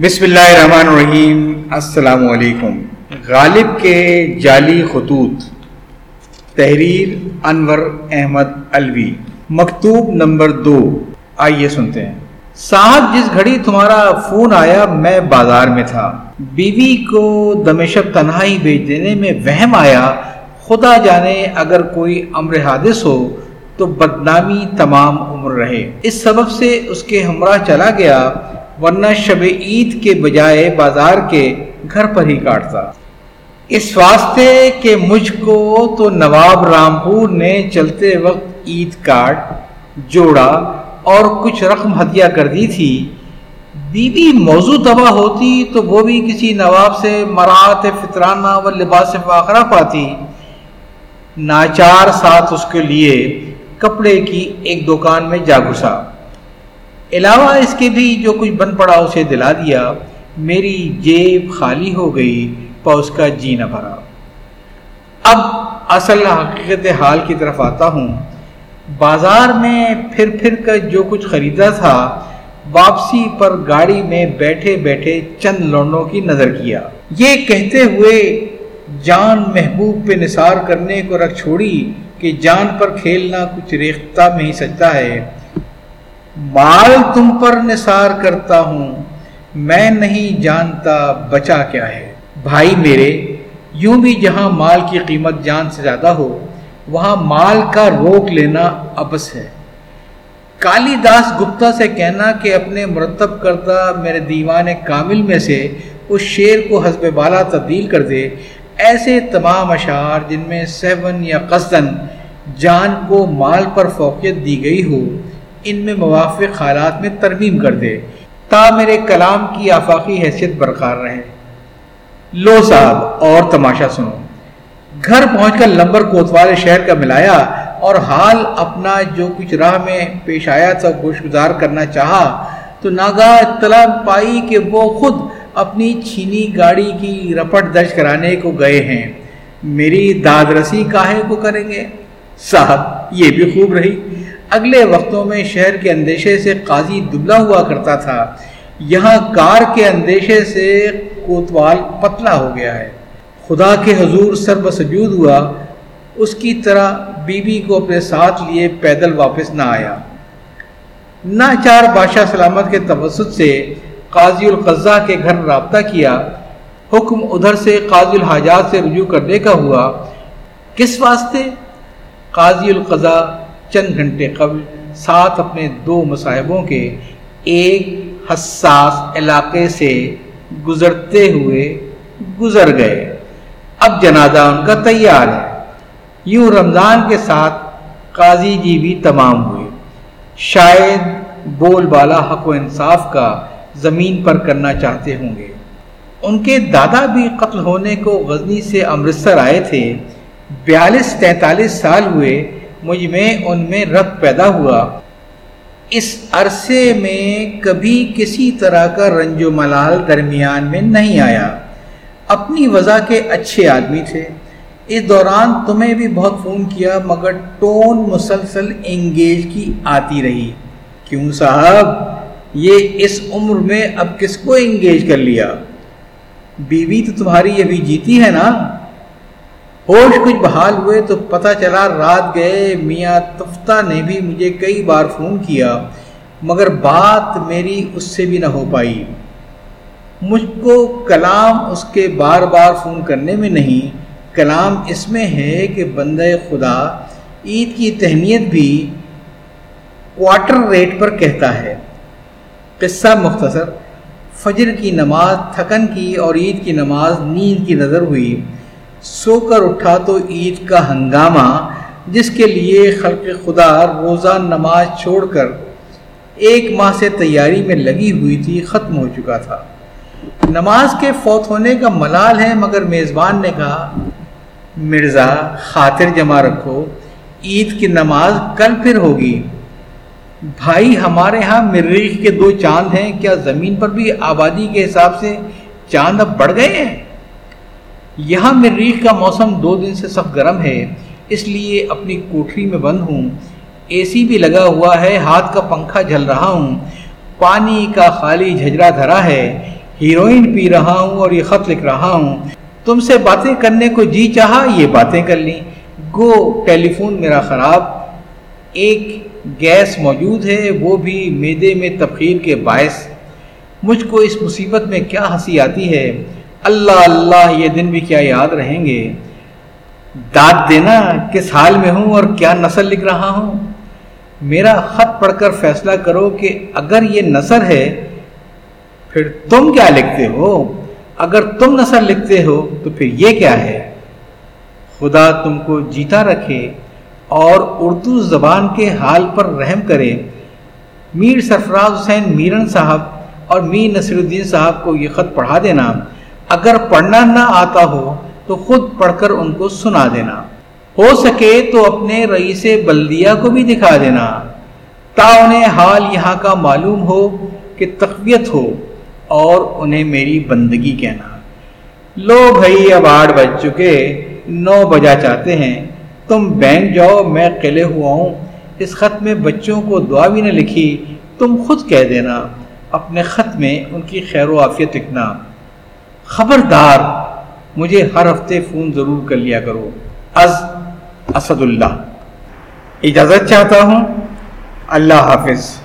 بسم اللہ الرحمن الرحیم۔ السلام علیکم۔ غالب کے جعلی خطوط۔ تحریر انور احمد الوی مکتوب نمبر دو۔ آئیے سنتے ہیں۔ صاحب جس گھڑی تمہارا فون آیا، میں بازار میں تھا۔ بیوی کو دمشق تنہائی بیچ دینے میں وہم آیا۔ خدا جانے اگر کوئی امر حادث ہو، تو بدنامی تمام عمر رہے۔ اس سبب سے اس کے ہمراہ چلا گیا۔ ورنہ شب عید کے بجائے بازار کے گھر پر ہی کاٹتا۔ اس واسطے کہ مجھ کو تو نواب رامپور نے چلتے وقت عید کارڈ، جوڑا اور کچھ رقم ہدیہ کر دی تھی۔ بی بی موضوع تباہ ہوتی تو وہ بھی کسی نواب سے مرات فطرانہ و لباس فاخرہ پاتی۔ ناچار ساتھ اس کے لیے کپڑے کی ایک دکان میں جا گھسا۔ علاوہ اس کے بھی جو کچھ بن پڑا اسے دلا دیا، میری جیب خالی ہو گئی پر اس کا جی نہ بھرا۔ اب اصل حقیقت حال کی طرف آتا ہوں۔ بازار میں پھر پھر کر جو کچھ خریدا تھا، واپسی پر گاڑی میں بیٹھے بیٹھے چند لونڈوں کی نظر کیا۔ یہ کہتے ہوئے جان محبوب پہ نثار کرنے کو رکھ چھوڑی کہ جان پر کھیلنا کچھ ریختہ میں ہی سچتا ہے۔ مال تم پر نثار کرتا ہوں، میں نہیں جانتا بچا کیا ہے۔ بھائی میرے، یوں بھی جہاں مال کی قیمت جان سے زیادہ ہو، وہاں مال کا روک لینا ابس ہے۔ کالی داس گپتا سے کہنا کہ اپنے مرتب کردہ میرے دیوان کامل میں سے اس شعر کو حسب بالا تبدیل کر دے۔ ایسے تمام اشعار جن میں سیون یا قصدن جان کو مال پر فوقیت دی گئی ہو ان میں موافق حالات میں ترمیم کر دے تا میرے کلام کی آفاقی حیثیت برقرار رہے۔ لو صاحب، اور تماشا سنو۔ گھر پہنچ کر لمبر کوتوال شہر کا ملایا اور حال اپنا جو کچھ راہ میں پیش آیا تھا گوش گزار کرنا چاہا، تو ناگاہ اطلاع پائی کہ وہ خود اپنی چھینی گاڑی کی رپٹ درج کرانے کو گئے ہیں۔ میری داد رسی کاہے کو کریں گے؟ صاحب، یہ بھی خوب رہی۔ اگلے وقتوں میں شہر کے اندیشے سے قاضی دبلا ہوا کرتا تھا۔ یہاں کار کے اندیشے سے کوتوال پتلا ہو گیا ہے۔ خدا کے حضور سر بسجود ہوا۔ اس کی طرح بی بی کو اپنے ساتھ لیے پیدل واپس نہ آیا۔ نہ چار بادشاہ سلامت کے توسط سے قاضی القضا کے گھر رابطہ کیا۔ حکم ادھر سے قاضی الحاجات سے رجوع کرنے کا ہوا۔ کس واسطے؟ قاضی القضا چند گھنٹے قبل ساتھ اپنے دو مصاحبوں کے ایک حساس علاقے سے گزرتے ہوئے گزر گئے۔ اب جنازہ ان کا تیار ہے۔ یوں رمضان کے ساتھ قاضی جی بھی تمام ہوئے۔ شاید بول بالا حق و انصاف کا زمین پر کرنا چاہتے ہوں گے۔ ان کے دادا بھی قتل ہونے کو غزنی سے امرتسر آئے تھے۔ بیالیس تینتالیس سال ہوئے۔ مجھ میں ان میں رق پیدا ہوا۔ اس عرصے میں کبھی کسی طرح کا رنج و ملال درمیان میں نہیں آیا۔ اپنی وضع کے اچھے آدمی تھے۔ اس دوران تمہیں بھی بہت فون کیا، مگر ٹون مسلسل انگیج کی آتی رہی۔ کیوں صاحب؟ یہ اس عمر میں اب کس کو انگیج کر لیا؟ بیوی تو تمہاری ابھی جیتی ہے نا؟ ہوش کچھ بحال ہوئے تو پتہ چلا رات گئے، میاں تفتہ نے بھی مجھے کئی بار فون کیا، مگر بات میری اس سے بھی نہ ہو پائی۔ مجھ کو کلام اس کے بار بار فون کرنے میں نہیں، کلام اس میں ہے کہ بندہ خدا عید کی تہنیت بھی کوارٹر ریٹ پر کہتا ہے۔ قصہ مختصر، فجر کی نماز، تھکن کی اور عید کی نماز، نیند کی نظر ہوئی۔ سو کر اٹھا تو عید کا ہنگامہ، جس کے لیے خلق خدا روزہ نماز چھوڑ کر ایک ماہ سے تیاری میں لگی ہوئی تھی، ختم ہو چکا تھا۔ نماز کے فوت ہونے کا ملال ہے، مگر میزبان نے کہا، مرزا خاطر جمع رکھو، عید کی نماز کل پھر ہوگی۔ بھائی، ہمارے ہاں مریخ کے دو چاند ہیں، کیا زمین پر بھی آبادی کے حساب سے چاند اب بڑھ گئے ہیں؟ یہاں مریخ کا موسم دو دن سے سخت گرم ہے، اس لیے اپنی کوٹری میں بند ہوں۔ اے سی بھی لگا ہوا ہے، ہاتھ کا پنکھا جل رہا ہوں۔ پانی کا خالی جھجرا دھرا ہے۔ ہیروئن پی رہا ہوں اور یہ خط لکھ رہا ہوں۔ تم سے باتیں کرنے کو جی چاہا، یہ باتیں کر لیں۔ گو ٹیلی فون میرا خراب۔ ایک گیس موجود ہے، وہ بھی میدے میں تبخیر کے باعث۔ مجھ کو اس مصیبت میں کیا ہنسی آتی ہے؟ اللہ اللہ یہ دن بھی کیا یاد رہیں گے؟ داد دینا کس حال میں ہوں اور کیا نثر لکھ رہا ہوں؟ میرا خط پڑھ کر فیصلہ کرو کہ اگر یہ نثر ہے، پھر تم کیا لکھتے ہو؟ اگر تم نثر لکھتے ہو، تو پھر یہ کیا ہے؟ خدا تم کو جیتا رکھے اور اردو زبان کے حال پر رحم کرے۔ میر سرفراز حسین میرن صاحب اور میر نصر الدین صاحب کو یہ خط پڑھا دینا۔ اگر پڑھنا نہ آتا ہو تو خود پڑھ کر ان کو سنا دینا۔ ہو سکے تو اپنے رئیس بلدیہ کو بھی دکھا دینا۔ تا انہیں حال یہاں کا معلوم ہو کہ تقویت ہو اور انہیں میری بندگی کہنا۔ لو بھائی، اب آٹھ بج چکے، نو بجا چاہتے ہیں۔ تم بینک جاؤ، میں قلعے ہوا ہوں۔ اس خط میں بچوں کو دعا بھی نہ لکھی، تم خود کہہ دینا۔ اپنے خط میں ان کی خیر و عافیت لکھنا۔ خبردار، مجھے ہر ہفتے فون ضرور کر لیا کرو۔ از اسد اللہ اجازت چاہتا ہوں۔ اللہ حافظ۔